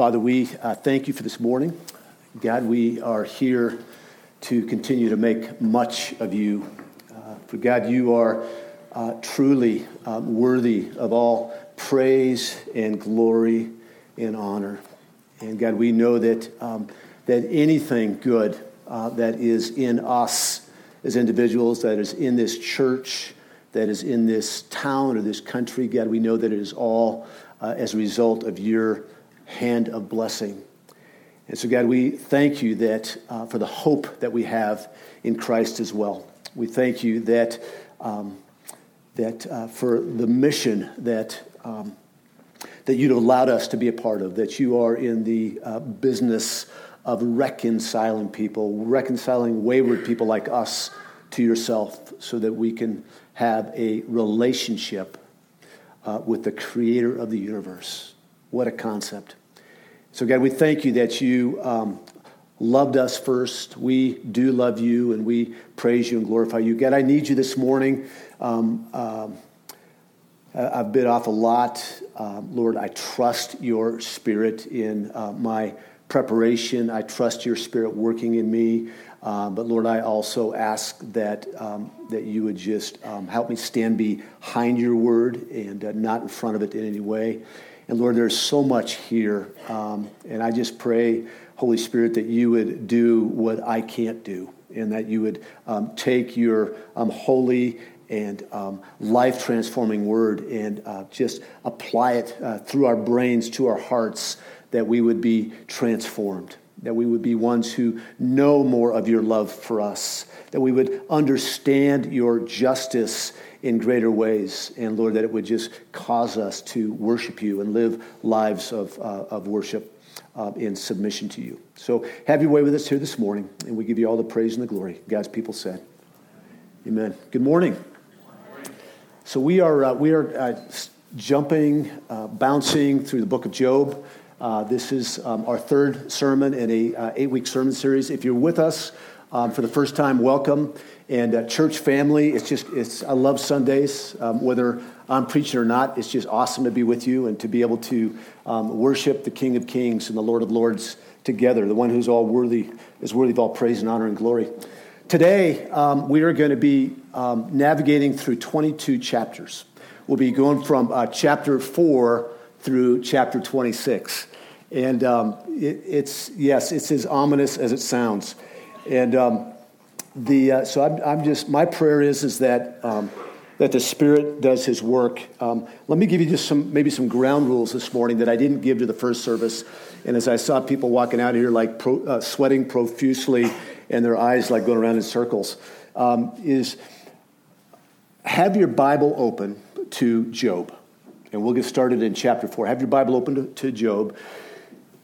Father, we uh, thank you for this morning. God, we are here to continue to make much of you. Uh, for God, you are uh, truly um, worthy of all praise and glory and honor. And God, we know that, um, that anything good uh, that is in us as individuals, that is in this church, that is in this town or this country, God, we know that it is all uh, as a result of your hand of blessing. And so, God, we thank you that uh, for the hope that we have in Christ as well. We thank you that, um, that uh, for the mission that, um, that you'd allowed us to be a part of, that you are in the uh, business of reconciling people, reconciling wayward people like us to yourself, so that we can have a relationship uh, with the creator of the universe. What a concept. So, God, we thank you that you um, loved us first. We do love you and we praise you and glorify you. God, I need you this morning. Um, uh, I've bit off a lot. Uh, Lord, I trust your spirit in uh, my preparation. I trust your spirit working in me. Uh, but Lord, I also ask that, um, that you would just um, help me stand behind your word and uh, not in front of it in any way. And Lord, there's so much here. Um, and I just pray, Holy Spirit, that you would do what I can't do and that you would um, take your um, holy and um, life transforming word and uh, just apply it uh, through our brains to our hearts, that we would be transformed, that we would be ones who know more of your love for us, that we would understand your justice in greater ways. And Lord, that it would just cause us to worship you and live lives of, uh, of worship uh, in submission to you. So have your way with us here this morning, and we give you all the praise and the glory. God's people said, Amen. Good morning. So we are, uh, we are uh, jumping, uh, bouncing through the book of Job. Uh, this is um, our third sermon in a eight-week sermon series. If you're with us um, for the first time, welcome. And uh, church family, it's just, it's, I love Sundays. Um, whether I'm preaching or not, it's just awesome to be with you and to be able to um, worship the King of Kings and the Lord of Lords together, the one who's all worthy, is worthy of all praise and honor and glory. Today, um, we are going to be um, navigating through 22 chapters. We'll be going from uh, chapter 4 through chapter 26. And um, it, it's, yes, it's as ominous as it sounds. And um, the, uh, so I'm, I'm, just, my prayer is, is that, um, that the Spirit does His work. Um, let me give you just some, maybe some ground rules this morning that I didn't give to the first service. And as I saw people walking out here like pro, uh, sweating profusely and their eyes like going around in circles, um, is have your Bible open to Job. And we'll get started in chapter 4. Have your Bible open to, to Job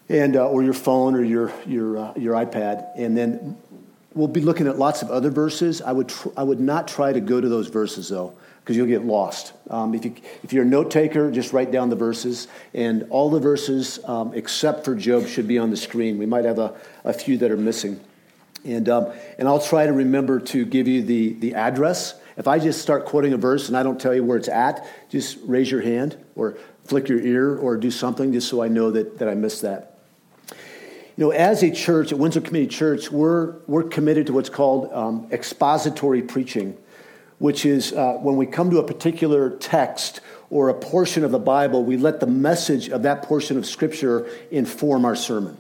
and uh, or your phone or your your uh, your iPad, and then We'll be looking at lots of other verses. I would, tr- I would not try to go to those verses, though, because you'll get lost. Um, if, you, if you're a note taker, just write down the verses. And all the verses, um, except for Job, should be on the screen. We might have a, a few that are missing. And, um, and I'll try to remember to give you the, the address. If I just start quoting a verse and I don't tell you where it's at, just raise your hand or flick your ear or do something just so I know that, that I missed that. You know, as a church, at Windsor Community Church, we're, we're committed to what's called um, expository preaching, which is uh, when we come to a particular text or a portion of the Bible, we let the message of that portion of Scripture inform our sermon.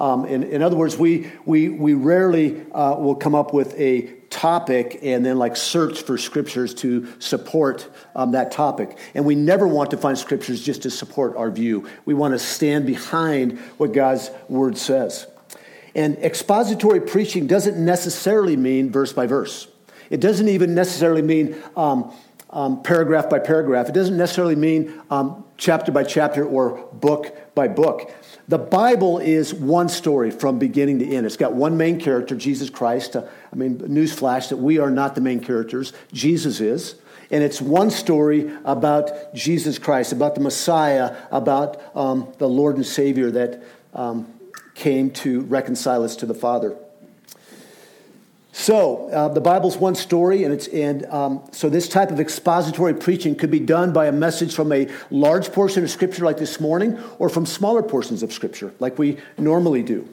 Um, in, in, other words, we, we, we rarely uh, will come up with a topic and then like search for scriptures to support um, that topic. And we never want to find scriptures just to support our view. We want to stand behind what God's word says. And expository preaching doesn't necessarily mean verse by verse. It doesn't even necessarily mean um, um, paragraph by paragraph. It doesn't necessarily mean um, chapter by chapter or book by book. The Bible is one story from beginning to end. It's got one main character, Jesus Christ. I mean, newsflash that we are not the main characters, Jesus is. And it's one story about Jesus Christ, about the Messiah, about um, the Lord and Savior that um, came to reconcile us to the Father. So, uh, the Bible's one story, and, it's, and um, so this type of expository preaching could be done by a message from a large portion of Scripture, like this morning, or from smaller portions of Scripture, like we normally do.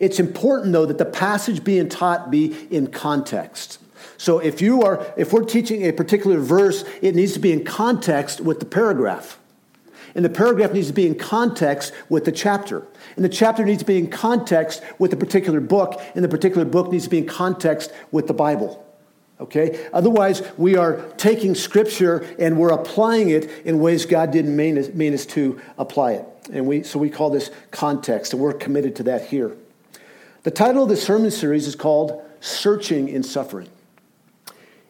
It's important, though, that the passage being taught be in context. So, if you are, if we're teaching a particular verse, it needs to be in context with the paragraph. And the paragraph needs to be in context with the chapter. And the chapter needs to be in context with the particular book. And the particular book needs to be in context with the Bible. Okay? Otherwise, we are taking Scripture and we're applying it in ways God didn't mean us, mean us to apply it. And we, so we call this context, and we're committed to that here. The title of the sermon series is called Searching in Suffering.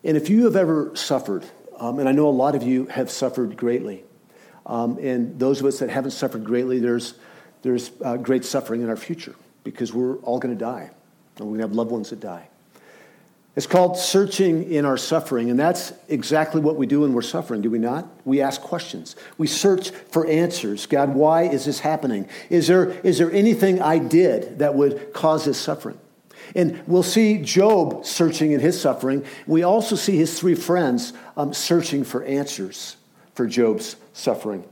And if you have ever suffered, um, and I know a lot of you have suffered greatly, um, and those of us that haven't suffered greatly, there's, there's uh, great suffering in our future because we're all going to die. And we're going to have loved ones that die. It's called searching in our suffering, and that's exactly what we do when we're suffering, do we not? We ask questions. We search for answers. God, why is this happening? Is there, is there anything I did that would cause this suffering? And we'll see Job searching in his suffering. We also see his three friends um, searching for answers for Job's suffering.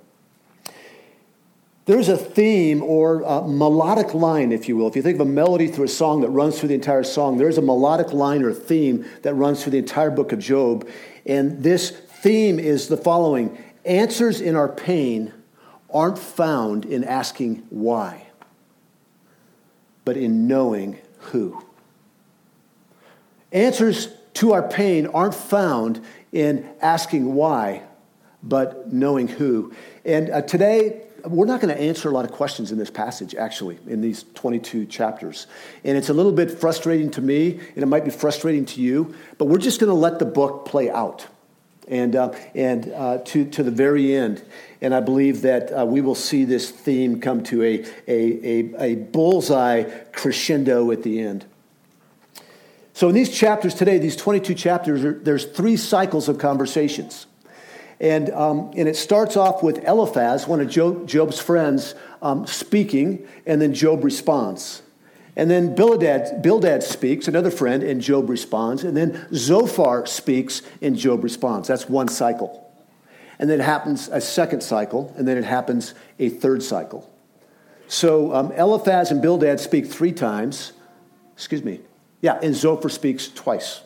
There's a theme or a melodic line, if you will. If you think of a melody through a song that runs through the entire song, there's a melodic line or theme that runs through the entire book of Job. And this theme is the following Answers in our pain aren't found in asking why, but in knowing who. Answers to our pain aren't found in asking why, but knowing who. And uh, today, we're not going to answer a lot of questions in this passage, actually, in these 22 chapters. And it's a little bit frustrating to me, and it might be frustrating to you, but we're just going to let the book play out and, uh, and uh, to, to the very end. And I believe that uh, we will see this theme come to a, a, a, a bullseye crescendo at the end. So, in these chapters today, these 22 chapters, there's three cycles of conversations. And, um, and it starts off with Eliphaz, one of Job, Job's friends, um, speaking, and then Job responds. And then Bildad, Bildad speaks, another friend, and Job responds. And then Zophar speaks, and Job responds. That's one cycle. And then it happens a second cycle, and then it happens a third cycle. So um, Eliphaz and Bildad speak three times. Excuse me. Yeah, and Zophar speaks twice.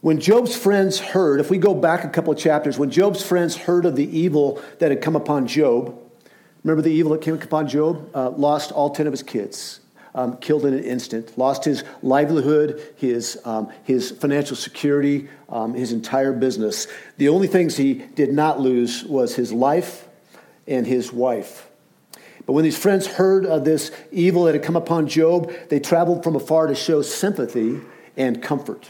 When Job's friends heard, if we go back a couple of chapters, when Job's friends heard of the evil that had come upon Job, remember the evil that came upon Job? Uh, lost all 10 of his kids, um, killed in an instant, lost his livelihood, his, um, his financial security, um, his entire business. The only things he did not lose was his life and his wife. But when these friends heard of this evil that had come upon Job, they traveled from afar to show sympathy and comfort.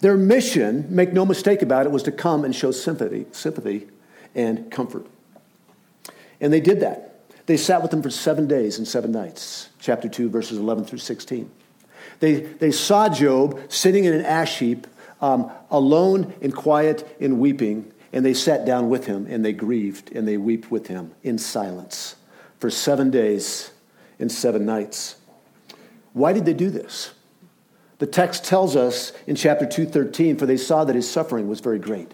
Their mission, make no mistake about it, was to come and show sympathy, sympathy and comfort. And they did that. They sat with them for seven days and seven nights, chapter 2, verses 11 through 16. They, they saw Job sitting in an ash heap, um, alone and quiet and weeping, and they sat down with him and they grieved and they wept with him in silence for seven days and seven nights. Why did they do this? The text tells us in chapter 213, for they saw that his suffering was very great.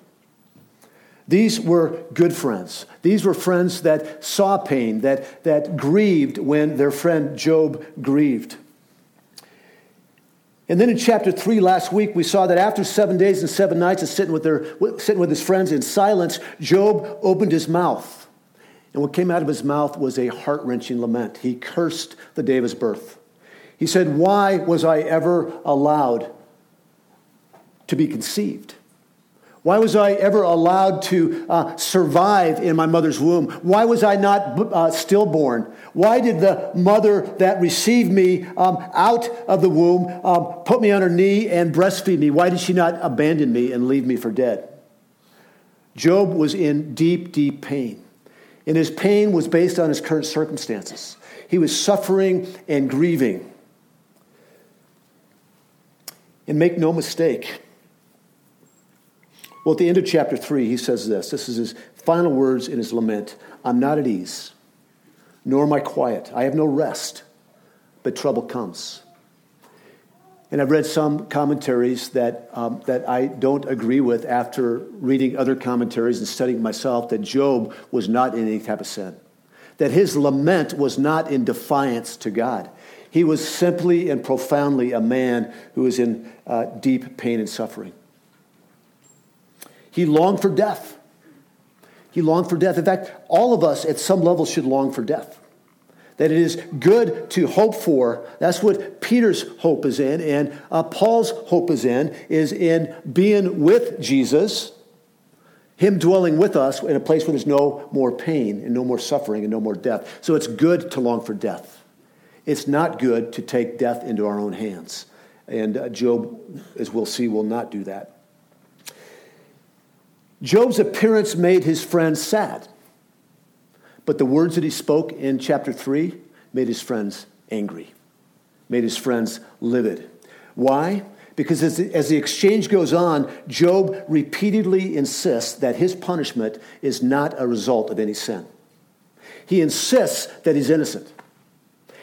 These were good friends. These were friends that saw pain, that, that grieved when their friend Job grieved. And then in chapter 3 last week, we saw that after seven days and seven nights of sitting with, their, sitting with his friends in silence, Job opened his mouth. And what came out of his mouth was a heart wrenching lament. He cursed the day of his birth. He said, Why was I ever allowed to be conceived? Why was I ever allowed to uh, survive in my mother's womb? Why was I not uh, stillborn? Why did the mother that received me um, out of the womb um, put me on her knee and breastfeed me? Why did she not abandon me and leave me for dead? Job was in deep, deep pain. And his pain was based on his current circumstances. He was suffering and grieving. And make no mistake. Well, at the end of chapter 3, he says this. This is his final words in his lament I'm not at ease, nor am I quiet. I have no rest, but trouble comes. And I've read some commentaries that, um, that I don't agree with after reading other commentaries and studying myself that Job was not in any type of sin. That his lament was not in defiance to God. He was simply and profoundly a man who was in uh, deep pain and suffering. He longed for death. He longed for death. In fact, all of us at some level should long for death that it is good to hope for. That's what Peter's hope is in, and uh, Paul's hope is in, is in being with Jesus, Him dwelling with us in a place where there's no more pain and no more suffering and no more death. So it's good to long for death. It's not good to take death into our own hands. And uh, Job, as we'll see, will not do that. Job's appearance made his friends sad. But the words that he spoke in chapter 3 made his friends angry, made his friends livid. Why? Because as the, as the exchange goes on, Job repeatedly insists that his punishment is not a result of any sin. He insists that he's innocent.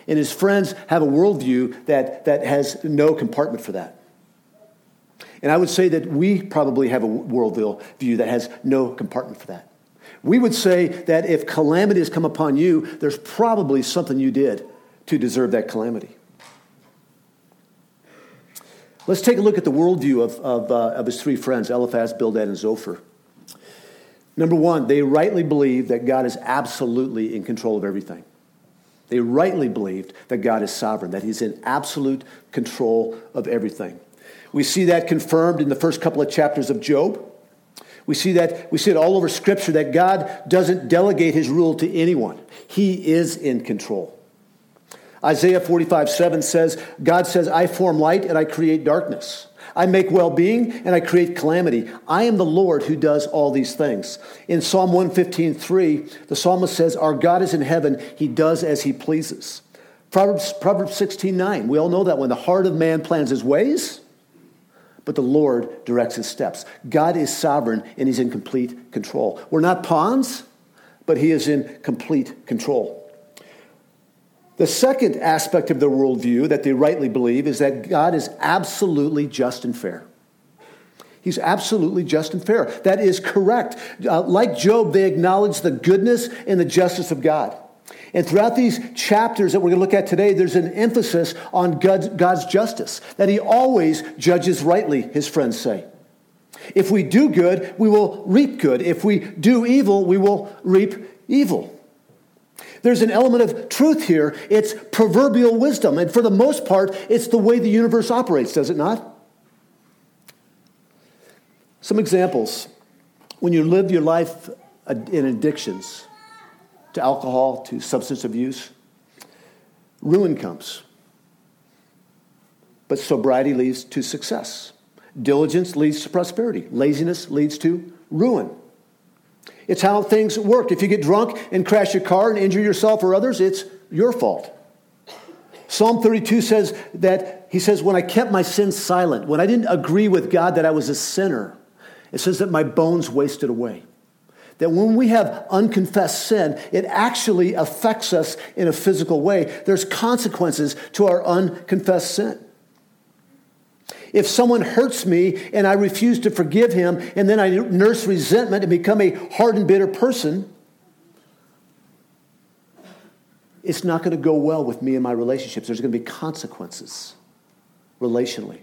And his friends have a worldview that, that has no compartment for that. And I would say that we probably have a worldview that has no compartment for that. We would say that if calamity has come upon you, there's probably something you did to deserve that calamity. Let's take a look at the worldview of, of, uh, of his three friends, Eliphaz, Bildad, and Zophar. Number one, they rightly believe that God is absolutely in control of everything. They rightly believed that God is sovereign, that He's in absolute control of everything. We see that confirmed in the first couple of chapters of Job. We see that we see it all over scripture that God doesn't delegate his rule to anyone. He is in control. Isaiah 45, 7 says, God says, I form light and I create darkness. I make well being and I create calamity. I am the Lord who does all these things. In Psalm 115, 3, the psalmist says, Our God is in heaven. He does as he pleases. Proverbs, Proverbs 16, 9, we all know that when the heart of man plans his ways, but the Lord directs his steps. God is sovereign and he's in complete control. We're not pawns, but he is in complete control. The second aspect of the worldview that they rightly believe is that God is absolutely just and fair. He's absolutely just and fair. That is correct. Uh, like Job, they acknowledge the goodness and the justice of God. And throughout these chapters that we're going to look at today, there's an emphasis on God's, God's justice, that He always judges rightly, His friends say. If we do good, we will reap good. If we do evil, we will reap evil. There's an element of truth here. It's proverbial wisdom. And for the most part, it's the way the universe operates, does it not? Some examples. When you live your life in addictions, to alcohol, to substance abuse, ruin comes. But sobriety leads to success. Diligence leads to prosperity. Laziness leads to ruin. It's how things work. If you get drunk and crash your car and injure yourself or others, it's your fault. Psalm 32 says that he says, When I kept my sins silent, when I didn't agree with God that I was a sinner, it says that my bones wasted away that when we have unconfessed sin, it actually affects us in a physical way. There's consequences to our unconfessed sin. If someone hurts me and I refuse to forgive him, and then I nurse resentment and become a hard and bitter person, it's not going to go well with me and my relationships. There's going to be consequences relationally.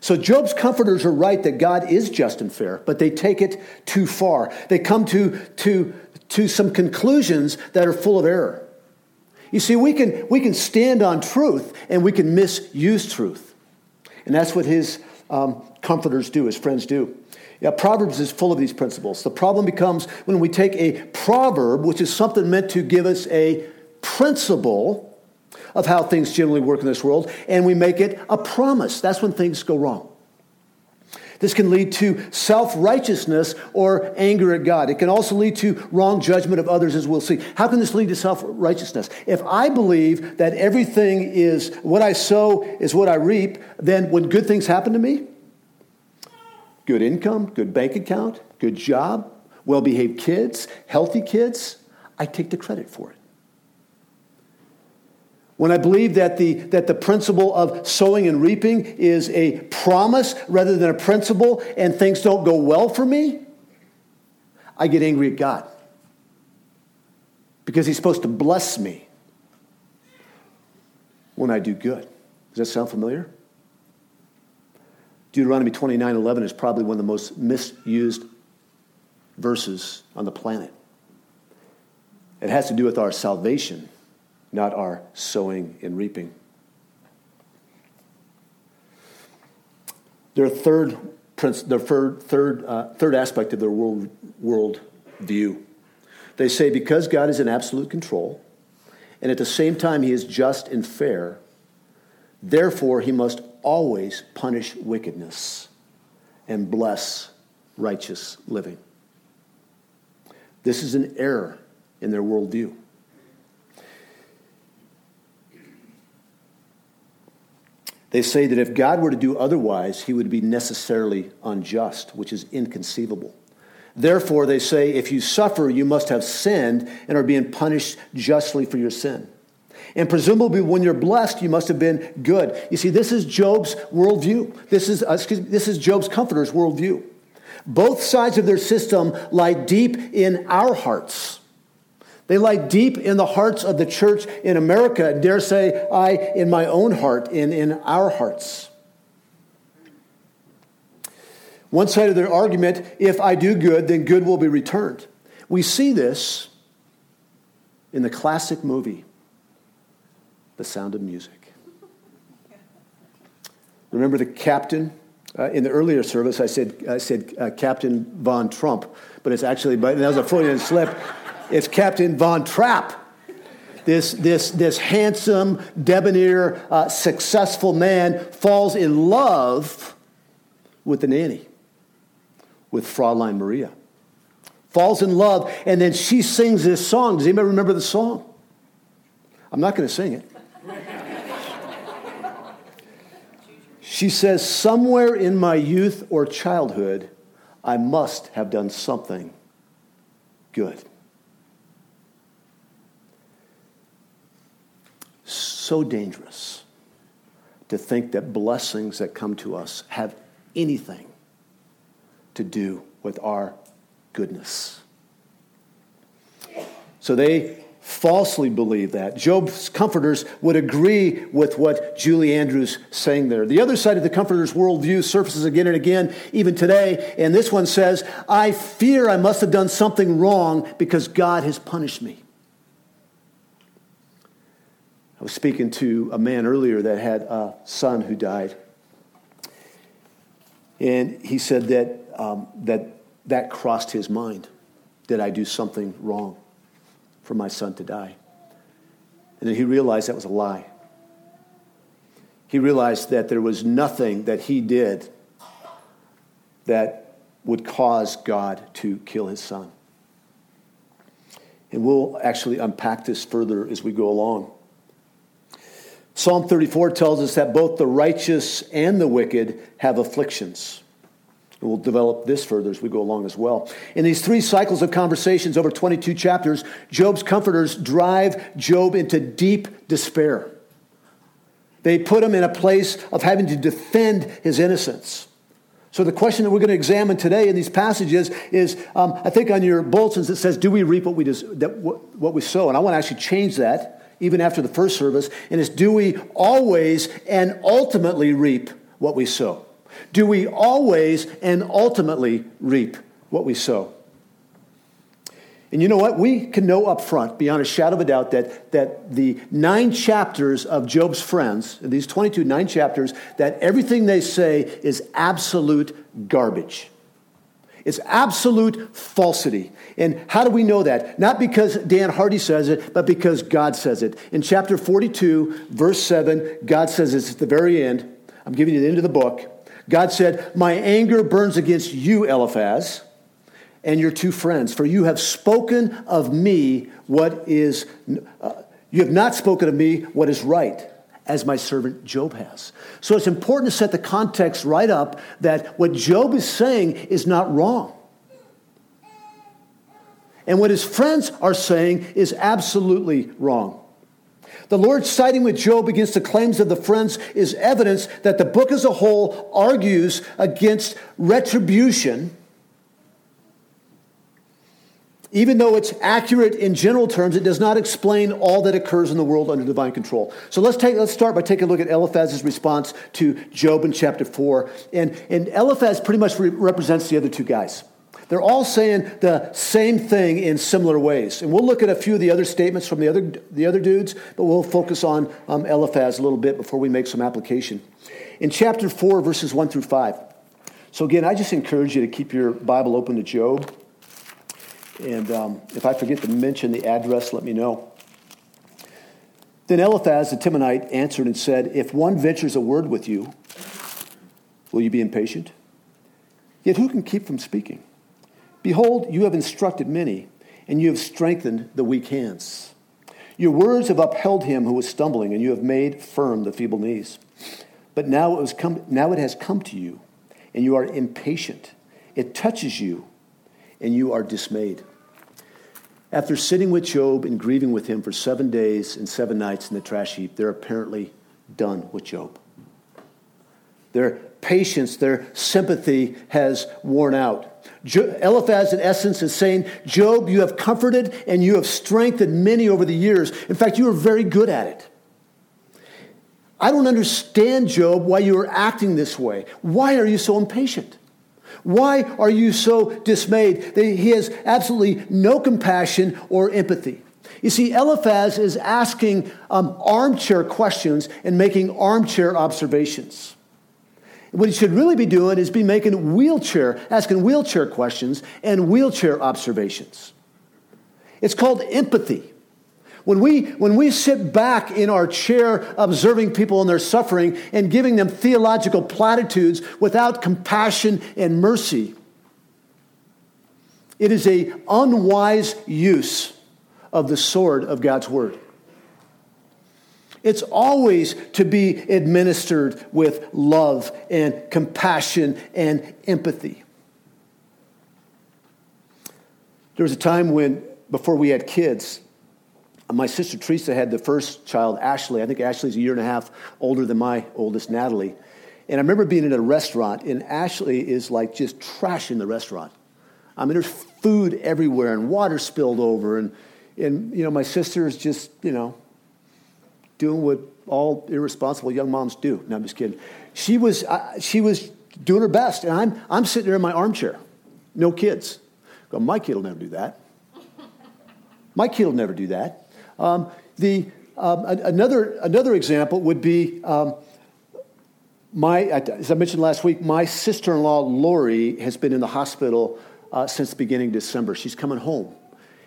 So Job's comforters are right that God is just and fair, but they take it too far. They come to, to, to some conclusions that are full of error. You see, we can, we can stand on truth and we can misuse truth. And that's what his um, comforters do, his friends do. Yeah, Proverbs is full of these principles. The problem becomes when we take a proverb, which is something meant to give us a principle, of how things generally work in this world, and we make it a promise. That's when things go wrong. This can lead to self righteousness or anger at God. It can also lead to wrong judgment of others, as we'll see. How can this lead to self righteousness? If I believe that everything is what I sow is what I reap, then when good things happen to me, good income, good bank account, good job, well behaved kids, healthy kids, I take the credit for it. When I believe that the, that the principle of sowing and reaping is a promise rather than a principle and things don't go well for me, I get angry at God because He's supposed to bless me when I do good. Does that sound familiar? Deuteronomy 29 11 is probably one of the most misused verses on the planet. It has to do with our salvation not our sowing and reaping. Their third, their third, third, uh, third aspect of their world, world view. They say because God is in absolute control, and at the same time he is just and fair, therefore he must always punish wickedness and bless righteous living. This is an error in their worldview. They say that if God were to do otherwise, he would be necessarily unjust, which is inconceivable. Therefore, they say, if you suffer, you must have sinned and are being punished justly for your sin. And presumably, when you're blessed, you must have been good. You see, this is Job's worldview. This is, uh, excuse me, this is Job's comforter's worldview. Both sides of their system lie deep in our hearts. They lie deep in the hearts of the church in America, and dare say, I in my own heart, in, in our hearts. One side of their argument if I do good, then good will be returned. We see this in the classic movie, The Sound of Music. Remember the captain? Uh, in the earlier service, I said, I said uh, Captain Von Trump, but it's actually, but that was a Freudian slip. It's Captain Von Trapp. This, this, this handsome, debonair, uh, successful man falls in love with the nanny, with Fraulein Maria. Falls in love, and then she sings this song. Does anybody remember the song? I'm not going to sing it. she says, Somewhere in my youth or childhood, I must have done something good. So dangerous to think that blessings that come to us have anything to do with our goodness. So they falsely believe that. Job's comforters would agree with what Julie Andrews saying there. The other side of the comforter's worldview surfaces again and again, even today, and this one says, I fear I must have done something wrong because God has punished me. I was speaking to a man earlier that had a son who died. And he said that um, that, that crossed his mind. Did I do something wrong for my son to die? And then he realized that was a lie. He realized that there was nothing that he did that would cause God to kill his son. And we'll actually unpack this further as we go along. Psalm 34 tells us that both the righteous and the wicked have afflictions. We'll develop this further as we go along as well. In these three cycles of conversations over 22 chapters, Job's comforters drive Job into deep despair. They put him in a place of having to defend his innocence. So, the question that we're going to examine today in these passages is um, I think on your bulletins it says, Do we reap what we, des- what we sow? And I want to actually change that even after the first service, and it's do we always and ultimately reap what we sow? Do we always and ultimately reap what we sow? And you know what? We can know up front, beyond a shadow of a doubt, that, that the nine chapters of Job's friends, these 22 nine chapters, that everything they say is absolute garbage. It's absolute falsity. And how do we know that? Not because Dan Hardy says it, but because God says it. In chapter 42, verse 7, God says this at the very end. I'm giving you the end of the book. God said, My anger burns against you, Eliphaz, and your two friends, for you have spoken of me what is, uh, you have not spoken of me what is right as my servant Job has. So it's important to set the context right up that what Job is saying is not wrong. And what his friends are saying is absolutely wrong. The Lord siding with Job against the claims of the friends is evidence that the book as a whole argues against retribution even though it's accurate in general terms, it does not explain all that occurs in the world under divine control. So let's, take, let's start by taking a look at Eliphaz's response to Job in chapter 4. And, and Eliphaz pretty much re- represents the other two guys. They're all saying the same thing in similar ways. And we'll look at a few of the other statements from the other, the other dudes, but we'll focus on um, Eliphaz a little bit before we make some application. In chapter 4, verses 1 through 5. So again, I just encourage you to keep your Bible open to Job. And um, if I forget to mention the address, let me know. Then Eliphaz the Temanite answered and said, If one ventures a word with you, will you be impatient? Yet who can keep from speaking? Behold, you have instructed many, and you have strengthened the weak hands. Your words have upheld him who was stumbling, and you have made firm the feeble knees. But now it, was come, now it has come to you, and you are impatient. It touches you, and you are dismayed. After sitting with Job and grieving with him for seven days and seven nights in the trash heap, they're apparently done with Job. Their patience, their sympathy has worn out. Eliphaz, in essence, is saying, Job, you have comforted and you have strengthened many over the years. In fact, you are very good at it. I don't understand, Job, why you are acting this way. Why are you so impatient? Why are you so dismayed? He has absolutely no compassion or empathy. You see, Eliphaz is asking um, armchair questions and making armchair observations. What he should really be doing is be making wheelchair, asking wheelchair questions and wheelchair observations. It's called empathy. When we, when we sit back in our chair observing people in their suffering and giving them theological platitudes without compassion and mercy, it is a unwise use of the sword of God's word. It's always to be administered with love and compassion and empathy. There was a time when, before we had kids, my sister Teresa had the first child, Ashley. I think Ashley's a year and a half older than my oldest, Natalie. And I remember being in a restaurant, and Ashley is like just trashing the restaurant. I mean, there's food everywhere and water spilled over, and, and you know, my sister is just, you know, doing what all irresponsible young moms do. No, I'm just kidding. She was, uh, she was doing her best, and I'm, I'm sitting there in my armchair, no kids. Go, my kid will never do that. My kid will never do that. Um, the, um, another, another example would be um, my, as I mentioned last week, my sister in law, Lori, has been in the hospital uh, since the beginning of December. She's coming home.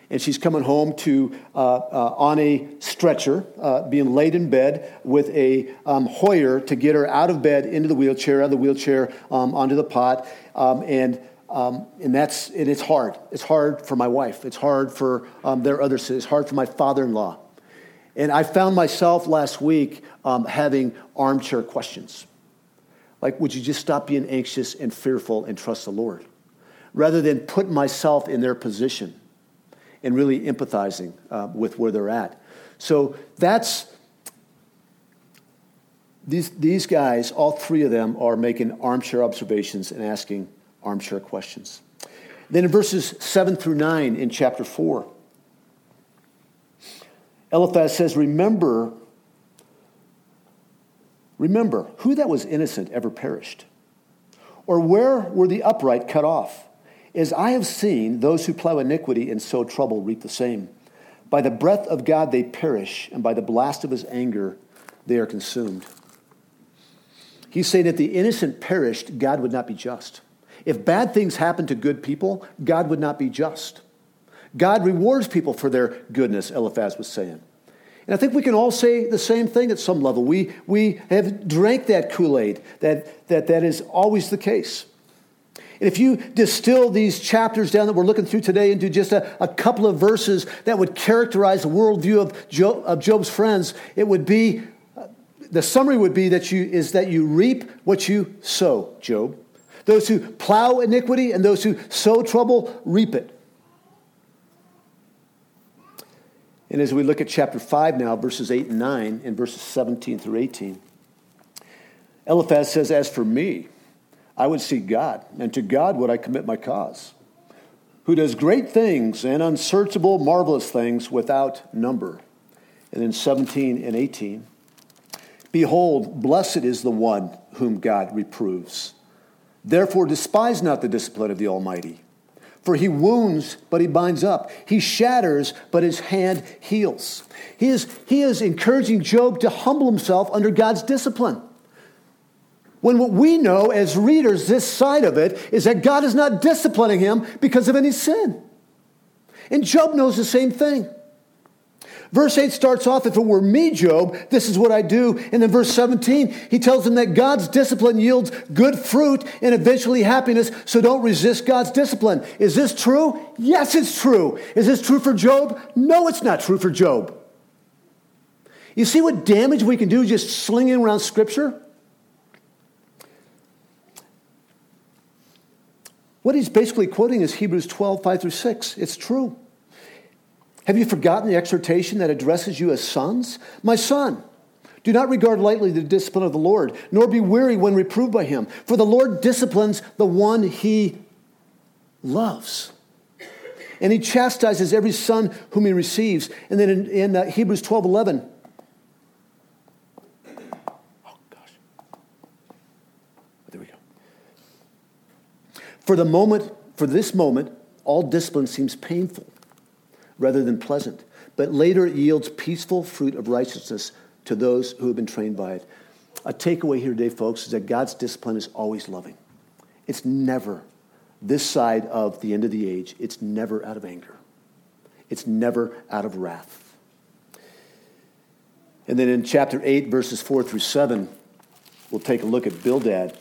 And she's coming home to uh, uh, on a stretcher, uh, being laid in bed with a um, Hoyer to get her out of bed into the wheelchair, out of the wheelchair um, onto the pot, um, and um, and that's and it's hard. It's hard for my wife. It's hard for um, their other. It's hard for my father-in-law. And I found myself last week um, having armchair questions, like, "Would you just stop being anxious and fearful and trust the Lord?" Rather than put myself in their position and really empathizing uh, with where they're at. So that's these, these guys, all three of them, are making armchair observations and asking armchair questions. Then in verses 7 through 9 in chapter 4, Eliphaz says, Remember, remember, who that was innocent ever perished? Or where were the upright cut off? As I have seen, those who plow iniquity and sow trouble reap the same. By the breath of God they perish, and by the blast of his anger they are consumed. He's saying that the innocent perished, God would not be just. If bad things happen to good people, God would not be just. God rewards people for their goodness, Eliphaz was saying. And I think we can all say the same thing at some level. We, we have drank that Kool Aid, that, that that is always the case. And if you distill these chapters down that we're looking through today into just a, a couple of verses that would characterize the worldview of, Job, of Job's friends, it would be uh, the summary would be that you is that you reap what you sow, Job. Those who plow iniquity and those who sow trouble reap it. And as we look at chapter 5 now, verses 8 and 9, and verses 17 through 18, Eliphaz says, As for me, I would seek God, and to God would I commit my cause, who does great things and unsearchable, marvelous things without number. And then 17 and 18, Behold, blessed is the one whom God reproves. Therefore, despise not the discipline of the Almighty. For he wounds, but he binds up. He shatters, but his hand heals. He is, he is encouraging Job to humble himself under God's discipline. When what we know as readers, this side of it, is that God is not disciplining him because of any sin. And Job knows the same thing. Verse 8 starts off, if it were me, Job, this is what I do. And then verse 17, he tells him that God's discipline yields good fruit and eventually happiness, so don't resist God's discipline. Is this true? Yes, it's true. Is this true for Job? No, it's not true for Job. You see what damage we can do just slinging around Scripture? What he's basically quoting is Hebrews 12, 5 through 6. It's true. Have you forgotten the exhortation that addresses you as sons? My son, do not regard lightly the discipline of the Lord, nor be weary when reproved by him. For the Lord disciplines the one he loves. And he chastises every son whom he receives. And then in, in uh, Hebrews 12 11, oh gosh, there we go. For the moment, for this moment, all discipline seems painful rather than pleasant, but later it yields peaceful fruit of righteousness to those who have been trained by it. A takeaway here today, folks, is that God's discipline is always loving. It's never, this side of the end of the age, it's never out of anger. It's never out of wrath. And then in chapter 8, verses 4 through 7, we'll take a look at Bildad.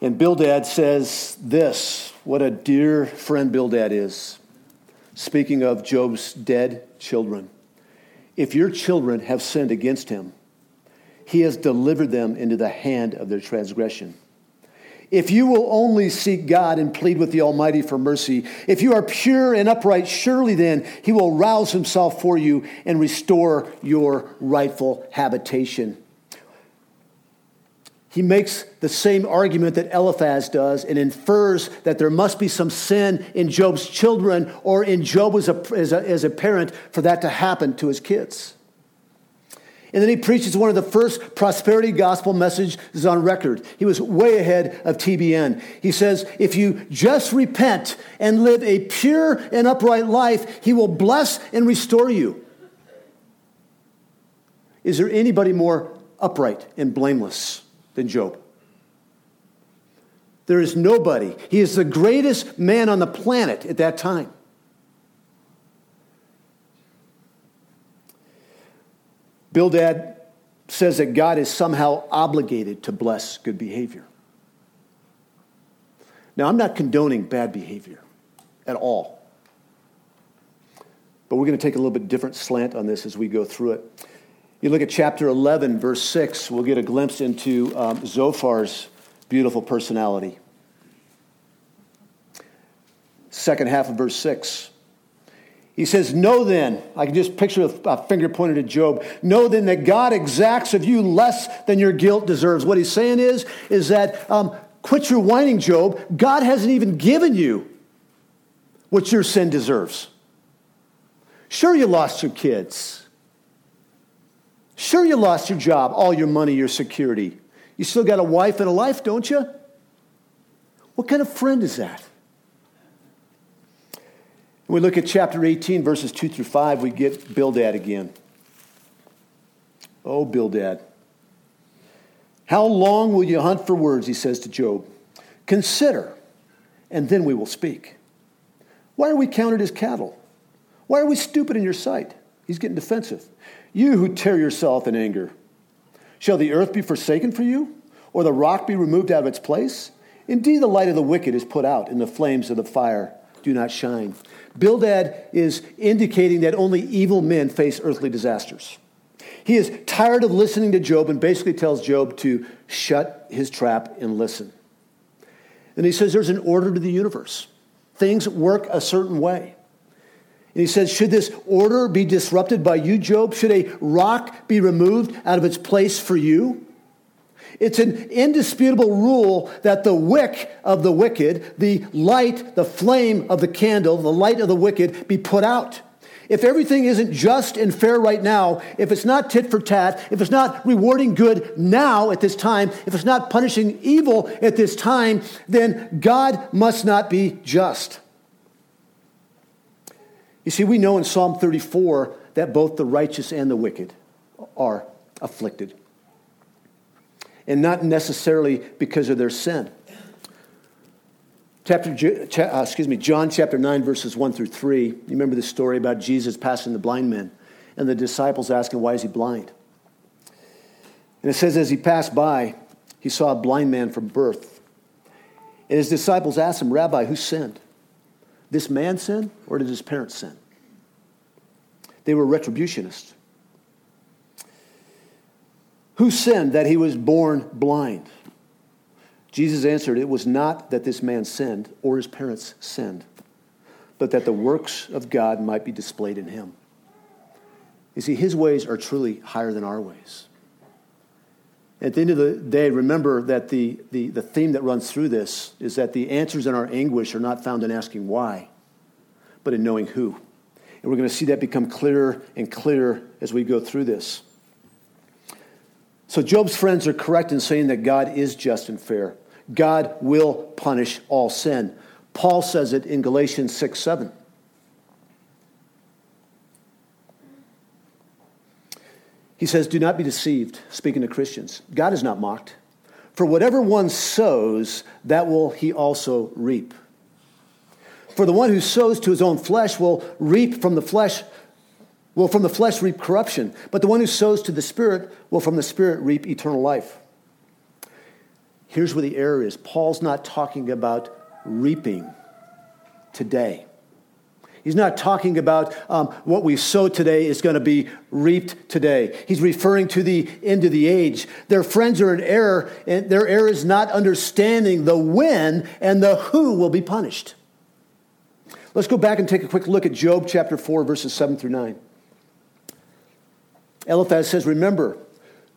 And Bildad says this what a dear friend Bildad is speaking of Job's dead children. If your children have sinned against him, he has delivered them into the hand of their transgression. If you will only seek God and plead with the Almighty for mercy, if you are pure and upright, surely then he will rouse himself for you and restore your rightful habitation he makes the same argument that Eliphaz does and infers that there must be some sin in Job's children or in Job as a, as a, as a parent for that to happen to his kids. And then he preaches one of the first prosperity gospel messages on record. He was way ahead of TBN. He says, If you just repent and live a pure and upright life, he will bless and restore you. Is there anybody more upright and blameless? Than Job. There is nobody. He is the greatest man on the planet at that time. Bildad says that God is somehow obligated to bless good behavior. Now, I'm not condoning bad behavior at all. But we're going to take a little bit different slant on this as we go through it. You look at chapter 11, verse 6, we'll get a glimpse into um, Zophar's beautiful personality. Second half of verse 6. He says, Know then, I can just picture a finger pointed at Job. Know then that God exacts of you less than your guilt deserves. What he's saying is, is that um, quit your whining, Job. God hasn't even given you what your sin deserves. Sure, you lost your kids. Sure, you lost your job, all your money, your security. You still got a wife and a life, don't you? What kind of friend is that? When we look at chapter 18, verses 2 through 5, we get Bildad again. Oh, Bildad. How long will you hunt for words, he says to Job. Consider, and then we will speak. Why are we counted as cattle? Why are we stupid in your sight? He's getting defensive. You who tear yourself in anger. Shall the earth be forsaken for you, or the rock be removed out of its place? Indeed, the light of the wicked is put out, and the flames of the fire do not shine. Bildad is indicating that only evil men face earthly disasters. He is tired of listening to Job and basically tells Job to shut his trap and listen. And he says there's an order to the universe. Things work a certain way. And he says, Should this order be disrupted by you, Job? Should a rock be removed out of its place for you? It's an indisputable rule that the wick of the wicked, the light, the flame of the candle, the light of the wicked be put out. If everything isn't just and fair right now, if it's not tit for tat, if it's not rewarding good now at this time, if it's not punishing evil at this time, then God must not be just. You see, we know in Psalm 34 that both the righteous and the wicked are afflicted and not necessarily because of their sin. Chapter, uh, excuse me, John chapter 9, verses 1 through 3. You remember the story about Jesus passing the blind man and the disciples asking, Why is he blind? And it says, As he passed by, he saw a blind man from birth. And his disciples asked him, Rabbi, who sinned? This man sin or did his parents sin? They were retributionists. Who sinned that he was born blind? Jesus answered, It was not that this man sinned or his parents sinned, but that the works of God might be displayed in him. You see, his ways are truly higher than our ways. At the end of the day, remember that the, the, the theme that runs through this is that the answers in our anguish are not found in asking why, but in knowing who. And we're going to see that become clearer and clearer as we go through this. So, Job's friends are correct in saying that God is just and fair. God will punish all sin. Paul says it in Galatians 6 7. He says, Do not be deceived, speaking to Christians. God is not mocked. For whatever one sows, that will he also reap. For the one who sows to his own flesh will reap from the flesh will from the flesh reap corruption, but the one who sows to the Spirit will from the Spirit reap eternal life. Here's where the error is Paul's not talking about reaping today. He's not talking about um, what we sow today is going to be reaped today. He's referring to the end of the age. Their friends are in error, and their error is not understanding the when and the who will be punished. Let's go back and take a quick look at Job chapter 4, verses 7 through 9. Eliphaz says, Remember,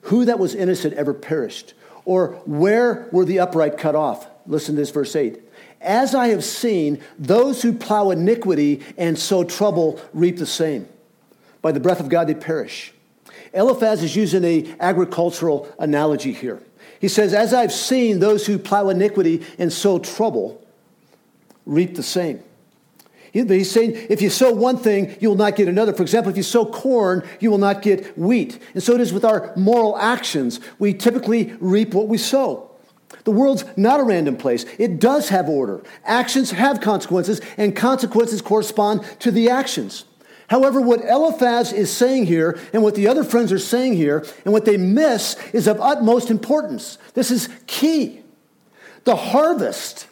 who that was innocent ever perished? Or where were the upright cut off? Listen to this, verse 8. As I have seen, those who plow iniquity and sow trouble reap the same. By the breath of God they perish. Eliphaz is using an agricultural analogy here. He says, As I've seen, those who plow iniquity and sow trouble reap the same. He's saying if you sow one thing, you will not get another. For example, if you sow corn, you will not get wheat. And so it is with our moral actions. We typically reap what we sow. The world's not a random place. It does have order. Actions have consequences, and consequences correspond to the actions. However, what Eliphaz is saying here, and what the other friends are saying here, and what they miss is of utmost importance. This is key. The harvest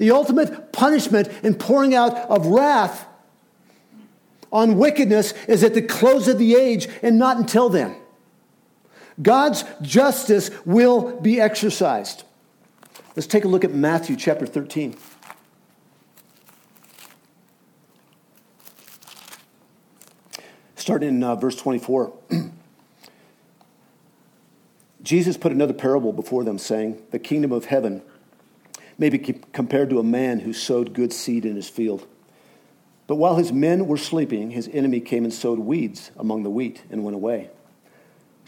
the ultimate punishment and pouring out of wrath on wickedness is at the close of the age and not until then. God's justice will be exercised. Let's take a look at Matthew chapter 13. Starting in uh, verse 24. Jesus put another parable before them, saying, The kingdom of heaven may be compared to a man who sowed good seed in his field. But while his men were sleeping, his enemy came and sowed weeds among the wheat and went away.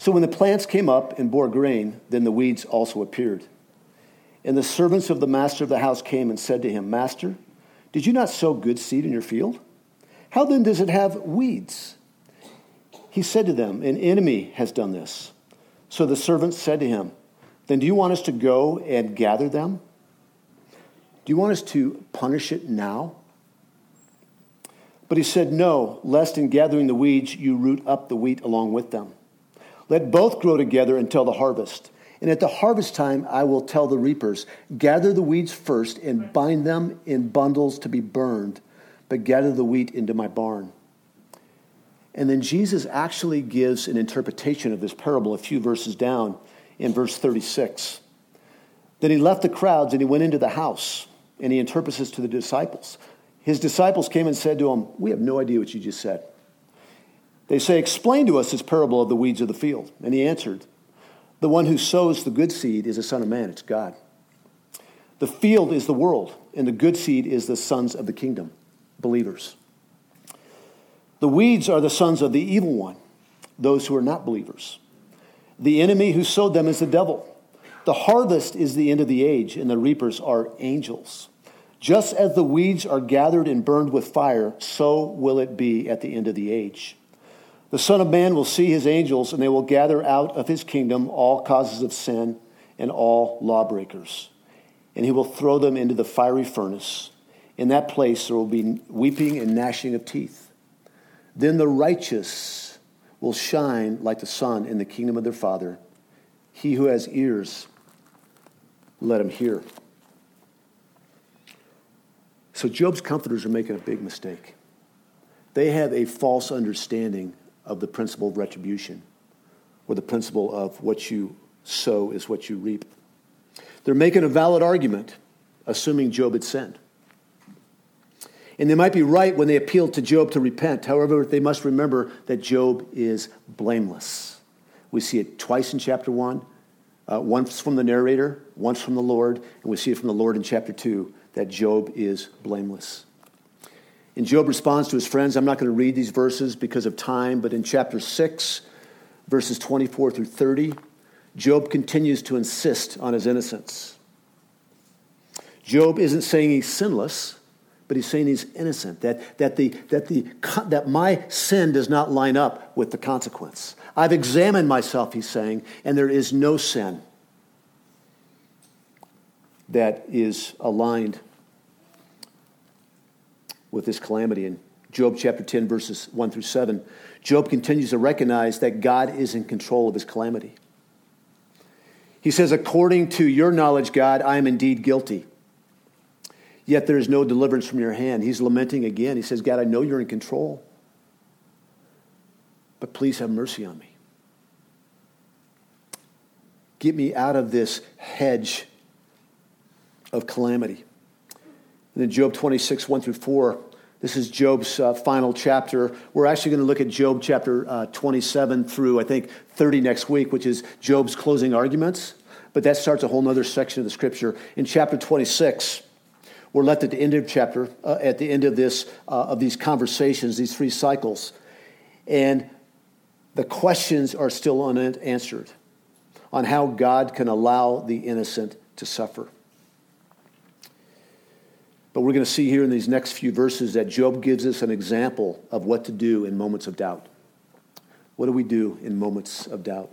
So when the plants came up and bore grain, then the weeds also appeared. And the servants of the master of the house came and said to him, Master, did you not sow good seed in your field? How then does it have weeds? He said to them, An enemy has done this. So the servants said to him, Then do you want us to go and gather them? Do you want us to punish it now? But he said, No, lest in gathering the weeds you root up the wheat along with them. Let both grow together until the harvest. And at the harvest time, I will tell the reapers, Gather the weeds first and bind them in bundles to be burned, but gather the wheat into my barn. And then Jesus actually gives an interpretation of this parable a few verses down in verse 36. Then he left the crowds and he went into the house and he interprets this to the disciples. His disciples came and said to him, We have no idea what you just said. They say, Explain to us this parable of the weeds of the field. And he answered, The one who sows the good seed is the Son of Man, it's God. The field is the world, and the good seed is the sons of the kingdom, believers. The weeds are the sons of the evil one, those who are not believers. The enemy who sowed them is the devil. The harvest is the end of the age, and the reapers are angels. Just as the weeds are gathered and burned with fire, so will it be at the end of the age. The Son of Man will see his angels, and they will gather out of his kingdom all causes of sin and all lawbreakers. And he will throw them into the fiery furnace. In that place there will be weeping and gnashing of teeth. Then the righteous will shine like the sun in the kingdom of their Father. He who has ears, let him hear. So Job's comforters are making a big mistake. They have a false understanding of the principle of retribution, or the principle of what you sow is what you reap. They're making a valid argument, assuming Job had sinned. And they might be right when they appeal to Job to repent. However, they must remember that Job is blameless. We see it twice in chapter 1, uh, once from the narrator, once from the Lord, and we see it from the Lord in chapter 2 that Job is blameless. And Job responds to his friends. I'm not going to read these verses because of time, but in chapter 6, verses 24 through 30, Job continues to insist on his innocence. Job isn't saying he's sinless, but he's saying he's innocent, that, that, the, that, the, that my sin does not line up with the consequence. I've examined myself, he's saying, and there is no sin that is aligned with this calamity. In Job chapter 10, verses 1 through 7, Job continues to recognize that God is in control of his calamity. He says, According to your knowledge, God, I am indeed guilty. Yet there is no deliverance from your hand. He's lamenting again. He says, God, I know you're in control, but please have mercy on me. Get me out of this hedge of calamity. And in Job 26, 1 through 4, this is Job's uh, final chapter. We're actually going to look at Job chapter uh, 27 through, I think, 30 next week, which is Job's closing arguments. But that starts a whole other section of the scripture. In chapter 26, we're left at the end of chapter, uh, at the end of this, uh, of these conversations, these three cycles. And the questions are still unanswered on how God can allow the innocent to suffer. But we're going to see here in these next few verses that Job gives us an example of what to do in moments of doubt. What do we do in moments of doubt?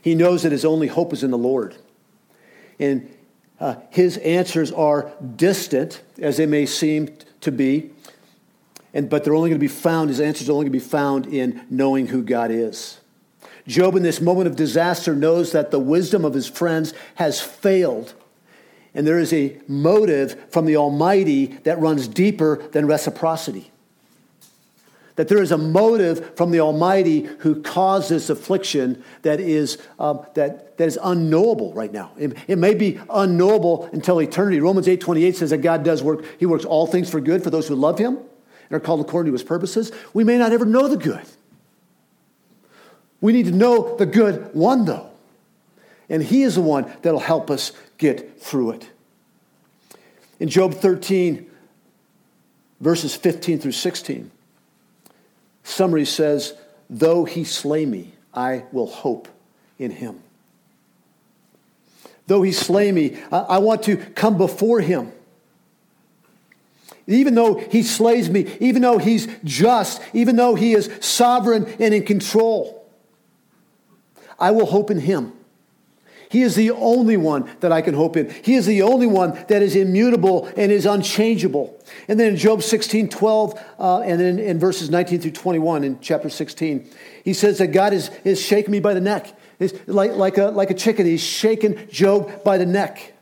He knows that his only hope is in the Lord. And uh, his answers are distant, as they may seem to be, and, but they're only going to be found, his answers are only going to be found in knowing who God is. Job, in this moment of disaster, knows that the wisdom of his friends has failed and there is a motive from the Almighty that runs deeper than reciprocity. That there is a motive from the Almighty who caused this affliction that is, um, that, that is unknowable right now. It, it, may be unknowable until eternity. Romans 8 28 says that God does work, He works all things for good for those who love Him and are called according to His purposes. We may not ever know the good. We need to know the good one, though. And He is the one that'll help us get through it. In Job 13, verses 15 through 16, summary says, Though he slay me, I will hope in him. Though he slay me, I want to come before him. Even though he slays me, even though he's just, even though he is sovereign and in control, I will hope in him. He is the only one that I can hope in. He is the only one that is immutable and is unchangeable. And then in Job 16, 12, uh, and then in verses 19 through 21 in chapter 16, he says that God is, is shaking me by the neck. It's like, like, a, like a chicken, he's shaking Job by the neck.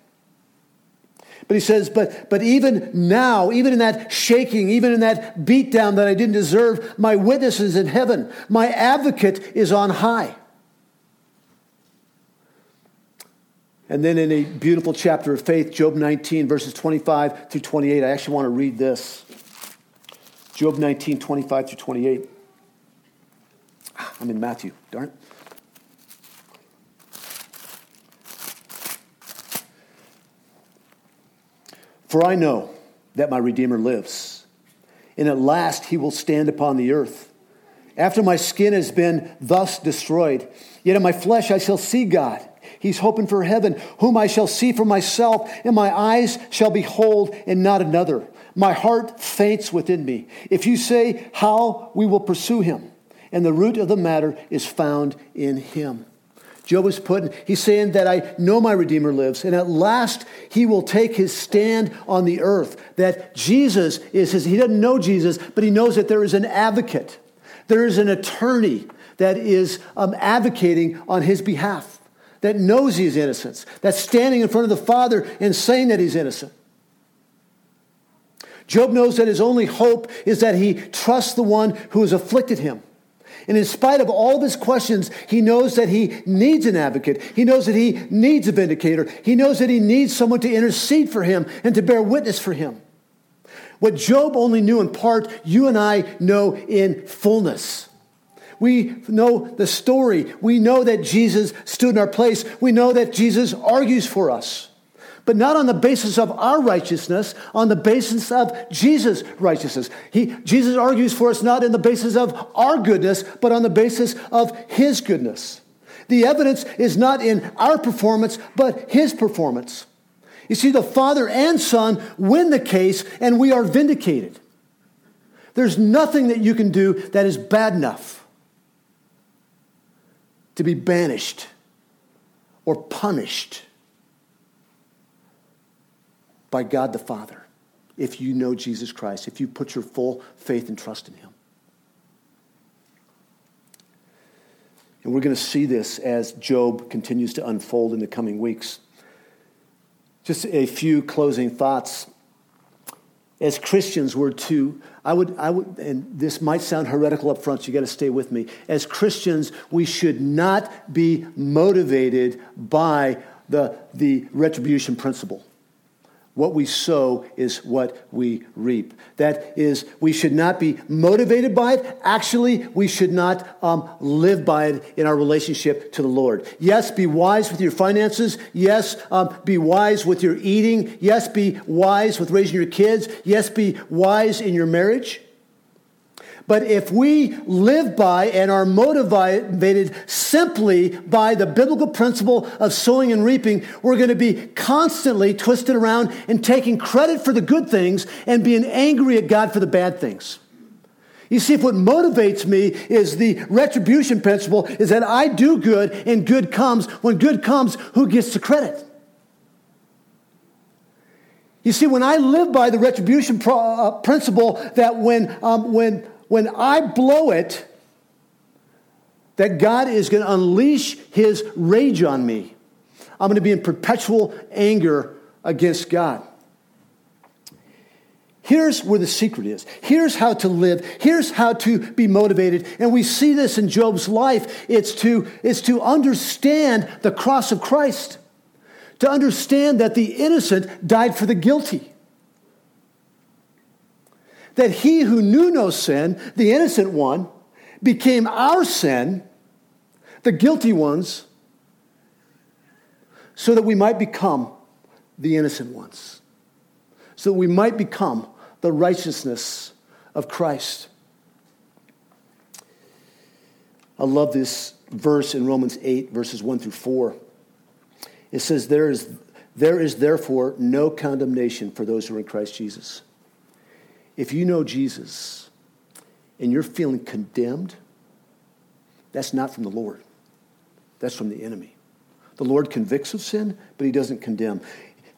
But he says, but, but even now, even in that shaking, even in that beatdown that I didn't deserve, my witness is in heaven. My advocate is on high. And then in a beautiful chapter of faith, Job 19, verses 25 through 28, I actually want to read this. Job 19, 25 through 28. I'm in Matthew, darn it. For I know that my Redeemer lives, and at last he will stand upon the earth. After my skin has been thus destroyed, yet in my flesh I shall see God. He's hoping for heaven, whom I shall see for myself, and my eyes shall behold, and not another. My heart faints within me. If you say, How we will pursue him, and the root of the matter is found in him. Job is putting, he's saying that I know my Redeemer lives, and at last he will take his stand on the earth. That Jesus is his, he doesn't know Jesus, but he knows that there is an advocate, there is an attorney that is um, advocating on his behalf, that knows he's innocent, that's standing in front of the Father and saying that he's innocent. Job knows that his only hope is that he trusts the one who has afflicted him. And in spite of all of his questions, he knows that he needs an advocate. He knows that he needs a vindicator. He knows that he needs someone to intercede for him and to bear witness for him. What Job only knew in part, you and I know in fullness. We know the story. We know that Jesus stood in our place. We know that Jesus argues for us but not on the basis of our righteousness, on the basis of Jesus' righteousness. He, Jesus argues for us not in the basis of our goodness, but on the basis of his goodness. The evidence is not in our performance, but his performance. You see, the Father and Son win the case, and we are vindicated. There's nothing that you can do that is bad enough to be banished or punished by God the Father if you know Jesus Christ, if you put your full faith and trust in Him. And we're going to see this as Job continues to unfold in the coming weeks. Just a few closing thoughts. As Christians, we're to, I would, I would, and this might sound heretical up front, so you got to stay with me. As Christians, we should not be motivated by the, the retribution principle. What we sow is what we reap. That is, we should not be motivated by it. Actually, we should not um, live by it in our relationship to the Lord. Yes, be wise with your finances. Yes, um, be wise with your eating. Yes, be wise with raising your kids. Yes, be wise in your marriage. But if we live by and are motivated simply by the biblical principle of sowing and reaping, we're going to be constantly twisted around and taking credit for the good things and being angry at God for the bad things. You see, if what motivates me is the retribution principle, is that I do good and good comes. When good comes, who gets the credit? You see, when I live by the retribution pro- uh, principle, that when, um, when when I blow it, that God is going to unleash his rage on me. I'm going to be in perpetual anger against God. Here's where the secret is. Here's how to live. Here's how to be motivated. And we see this in Job's life. It's to, it's to understand the cross of Christ, to understand that the innocent died for the guilty that he who knew no sin, the innocent one, became our sin, the guilty ones, so that we might become the innocent ones, so that we might become the righteousness of Christ. I love this verse in Romans 8, verses 1 through 4. It says, There is, there is therefore no condemnation for those who are in Christ Jesus. If you know Jesus and you're feeling condemned, that's not from the Lord. That's from the enemy. The Lord convicts of sin, but he doesn't condemn.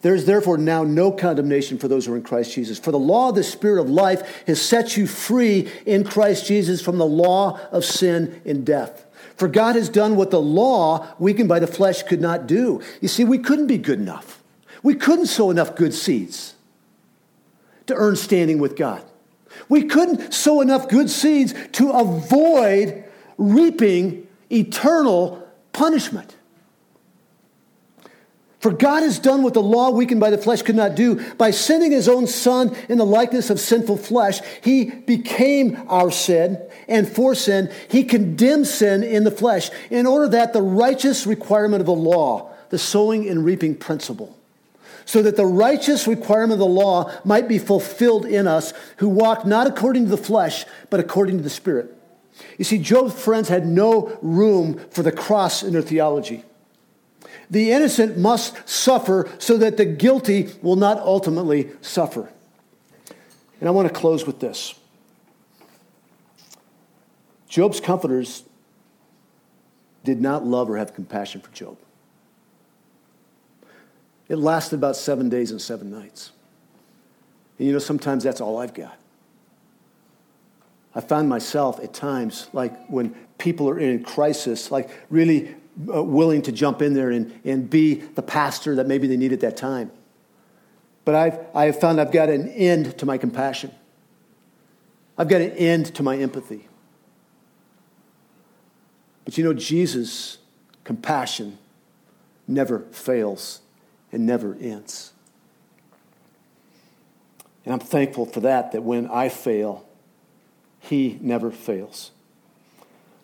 There is therefore now no condemnation for those who are in Christ Jesus. For the law of the Spirit of life has set you free in Christ Jesus from the law of sin and death. For God has done what the law, weakened by the flesh, could not do. You see, we couldn't be good enough. We couldn't sow enough good seeds to earn standing with God. We couldn't sow enough good seeds to avoid reaping eternal punishment. For God has done what the law weakened by the flesh could not do. By sending his own Son in the likeness of sinful flesh, he became our sin, and for sin, he condemned sin in the flesh, in order that the righteous requirement of the law, the sowing and reaping principle, so that the righteous requirement of the law might be fulfilled in us who walk not according to the flesh, but according to the Spirit. You see, Job's friends had no room for the cross in their theology. The innocent must suffer so that the guilty will not ultimately suffer. And I want to close with this Job's comforters did not love or have compassion for Job. It lasted about seven days and seven nights. And you know, sometimes that's all I've got. I found myself at times, like when people are in crisis, like really uh, willing to jump in there and, and be the pastor that maybe they need at that time. But I've, I have found I've got an end to my compassion. I've got an end to my empathy. But you know, Jesus' compassion never fails and never ends. And I'm thankful for that, that when I fail, He never fails.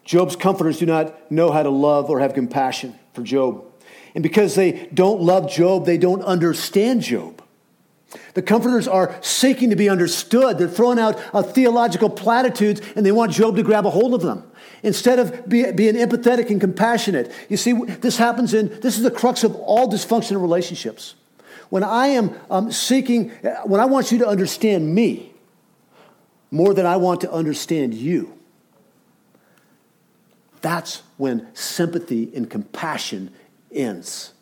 Job's comforters do not know how to love or have compassion for Job. And because they don't love Job, they don't understand Job. The comforters are seeking to be understood. They're throwing out uh, theological platitudes and they want Job to grab a hold of them instead of be, being empathetic and compassionate. You see, this happens in, this is the crux of all dysfunctional relationships. When I am um, seeking, uh, when I want you to understand me more than I want to understand you, that's when sympathy and compassion ends.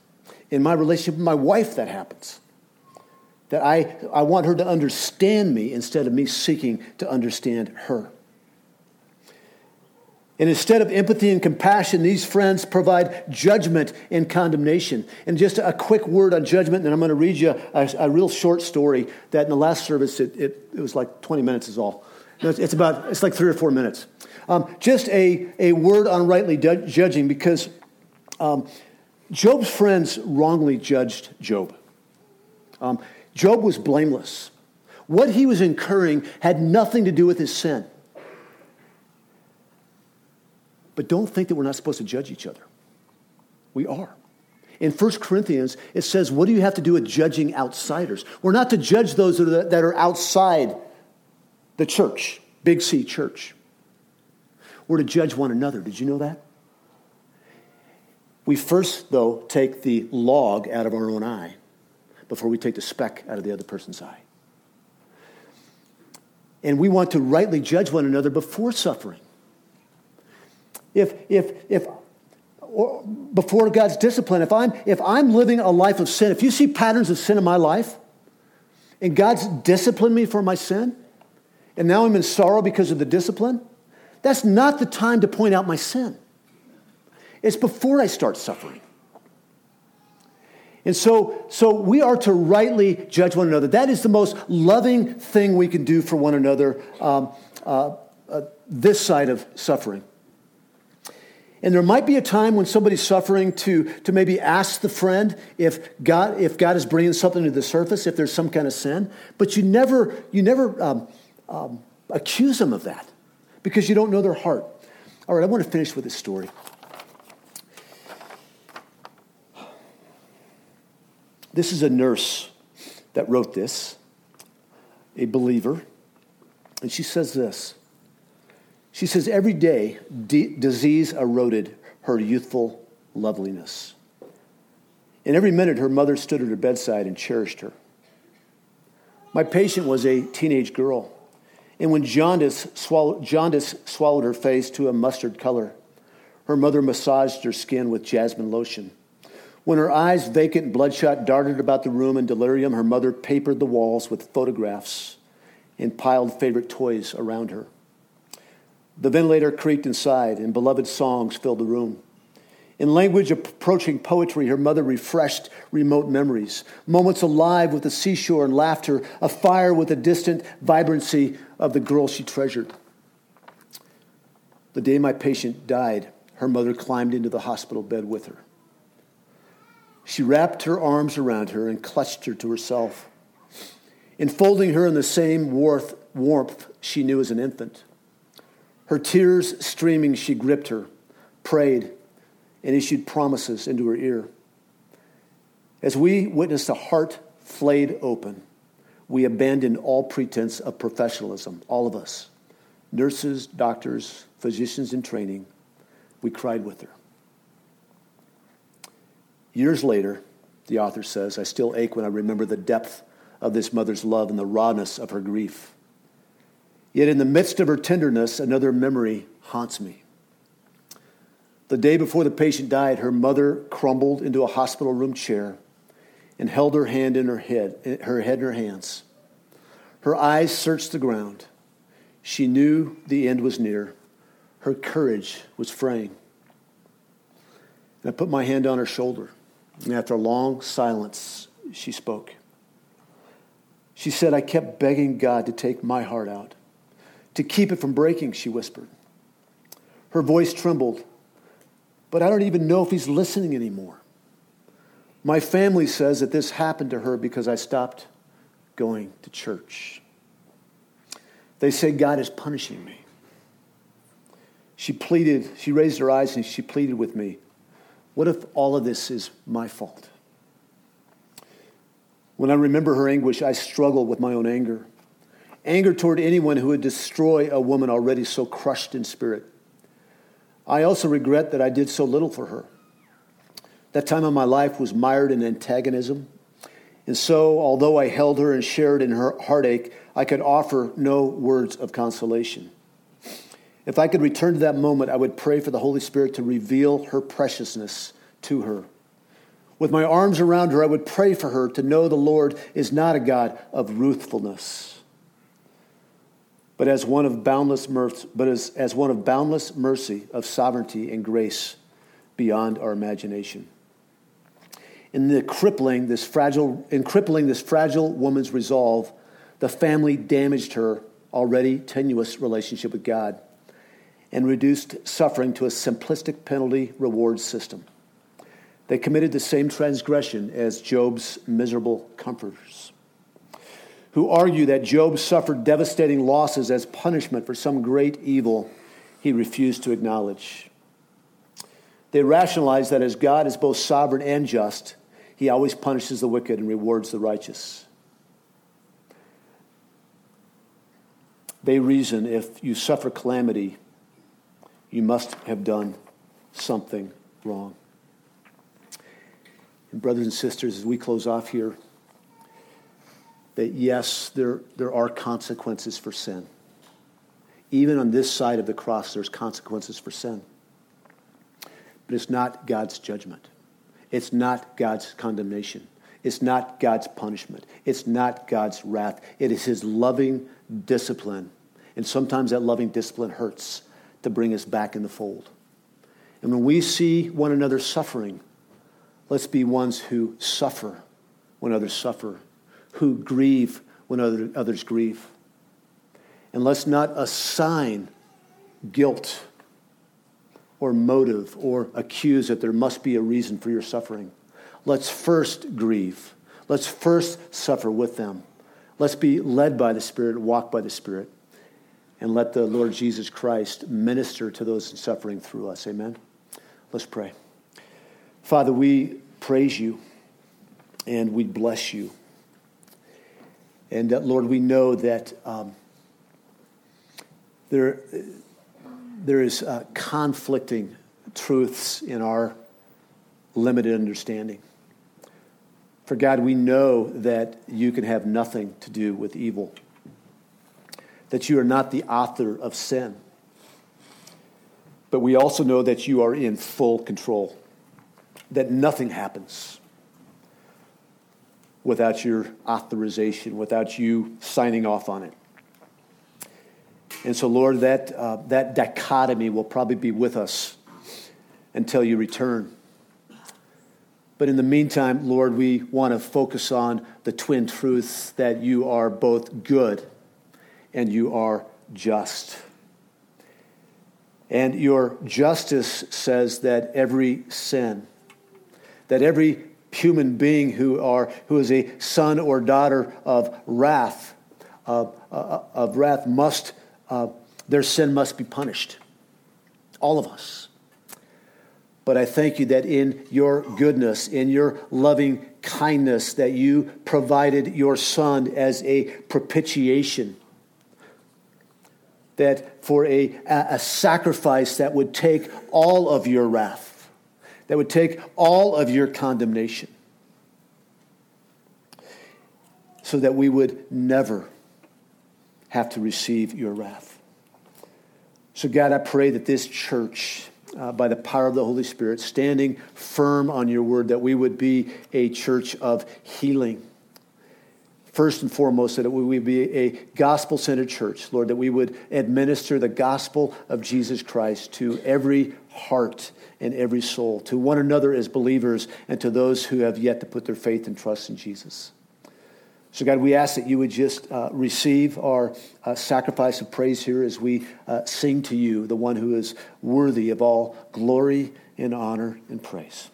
In my relationship with my wife, that happens. That I, I want her to understand me instead of me seeking to understand her. And instead of empathy and compassion, these friends provide judgment and condemnation. And just a quick word on judgment, and I'm going to read you a, a real short story that in the last service, it, it, it was like 20 minutes is all. No, it's, it's, about, it's like three or four minutes. Um, just a, a word on rightly du- judging because um, Job's friends wrongly judged Job. Um, Job was blameless. What he was incurring had nothing to do with his sin. But don't think that we're not supposed to judge each other. We are. In 1 Corinthians, it says, What do you have to do with judging outsiders? We're not to judge those that are outside the church, Big C church. We're to judge one another. Did you know that? We first, though, take the log out of our own eye before we take the speck out of the other person's eye. And we want to rightly judge one another before suffering. If, if, if, or before God's discipline, if I'm, if I'm living a life of sin, if you see patterns of sin in my life, and God's disciplined me for my sin, and now I'm in sorrow because of the discipline, that's not the time to point out my sin. It's before I start suffering. And so, so we are to rightly judge one another. That is the most loving thing we can do for one another um, uh, uh, this side of suffering. And there might be a time when somebody's suffering to, to maybe ask the friend if God, if God is bringing something to the surface, if there's some kind of sin. But you never, you never um, um, accuse them of that because you don't know their heart. All right, I want to finish with this story. This is a nurse that wrote this, a believer. And she says this She says, Every day, d- disease eroded her youthful loveliness. And every minute, her mother stood at her bedside and cherished her. My patient was a teenage girl. And when jaundice jaundice swallowed her face to a mustard color, her mother massaged her skin with jasmine lotion. When her eyes, vacant and bloodshot, darted about the room in delirium, her mother papered the walls with photographs and piled favorite toys around her. The ventilator creaked inside, and beloved songs filled the room. In language approaching poetry, her mother refreshed remote memories, moments alive with the seashore and laughter, a fire with the distant vibrancy of the girl she treasured. The day my patient died, her mother climbed into the hospital bed with her. She wrapped her arms around her and clutched her to herself, enfolding her in the same warmth she knew as an infant. Her tears streaming, she gripped her, prayed, and issued promises into her ear. As we witnessed a heart flayed open, we abandoned all pretense of professionalism, all of us nurses, doctors, physicians in training. We cried with her. Years later, the author says, I still ache when I remember the depth of this mother's love and the rawness of her grief. Yet in the midst of her tenderness, another memory haunts me. The day before the patient died, her mother crumbled into a hospital room chair and held her hand in her head, her head in her hands. Her eyes searched the ground. She knew the end was near. Her courage was fraying. And I put my hand on her shoulder. And after a long silence, she spoke. She said, I kept begging God to take my heart out, to keep it from breaking, she whispered. Her voice trembled, but I don't even know if he's listening anymore. My family says that this happened to her because I stopped going to church. They say God is punishing me. She pleaded, she raised her eyes and she pleaded with me, What if all of this is my fault? When I remember her anguish, I struggle with my own anger. Anger toward anyone who would destroy a woman already so crushed in spirit. I also regret that I did so little for her. That time of my life was mired in antagonism. And so, although I held her and shared in her heartache, I could offer no words of consolation. If I could return to that moment, I would pray for the Holy Spirit to reveal her preciousness to her. With my arms around her, I would pray for her to know the Lord is not a God of ruthfulness, but as one of boundless mercy, but as, as one of boundless mercy, of sovereignty and grace beyond our imagination. In the crippling this fragile in crippling this fragile woman's resolve the family damaged her already tenuous relationship with god and reduced suffering to a simplistic penalty reward system. They committed the same transgression as job's miserable comforters who argue that job suffered devastating losses as punishment for some great evil he refused to acknowledge they rationalize that as god is both sovereign and just he always punishes the wicked and rewards the righteous. They reason if you suffer calamity, you must have done something wrong. And, brothers and sisters, as we close off here, that yes, there, there are consequences for sin. Even on this side of the cross, there's consequences for sin. But it's not God's judgment. It's not God's condemnation. It's not God's punishment. It's not God's wrath. It is His loving discipline. And sometimes that loving discipline hurts to bring us back in the fold. And when we see one another suffering, let's be ones who suffer when others suffer, who grieve when other, others grieve. And let's not assign guilt or motive or accuse that there must be a reason for your suffering. Let's first grieve. Let's first suffer with them. Let's be led by the Spirit, walk by the Spirit, and let the Lord Jesus Christ minister to those in suffering through us. Amen. Let's pray. Father, we praise you and we bless you. And uh, Lord, we know that um, there there is uh, conflicting truths in our limited understanding. For God, we know that you can have nothing to do with evil, that you are not the author of sin. But we also know that you are in full control, that nothing happens without your authorization, without you signing off on it. And so, Lord, that, uh, that dichotomy will probably be with us until you return. But in the meantime, Lord, we want to focus on the twin truths that you are both good and you are just. And your justice says that every sin, that every human being who, are, who is a son or daughter of wrath, uh, uh, of wrath must, uh, their sin must be punished. All of us. But I thank you that in your goodness, in your loving kindness, that you provided your son as a propitiation. That for a, a sacrifice that would take all of your wrath, that would take all of your condemnation, so that we would never have to receive your wrath. So, God, I pray that this church, uh, by the power of the Holy Spirit, standing firm on your word, that we would be a church of healing. First and foremost, that we would be a gospel centered church, Lord, that we would administer the gospel of Jesus Christ to every heart and every soul, to one another as believers, and to those who have yet to put their faith and trust in Jesus. So, God, we ask that you would just uh, receive our uh, sacrifice of praise here as we uh, sing to you, the one who is worthy of all glory and honor and praise.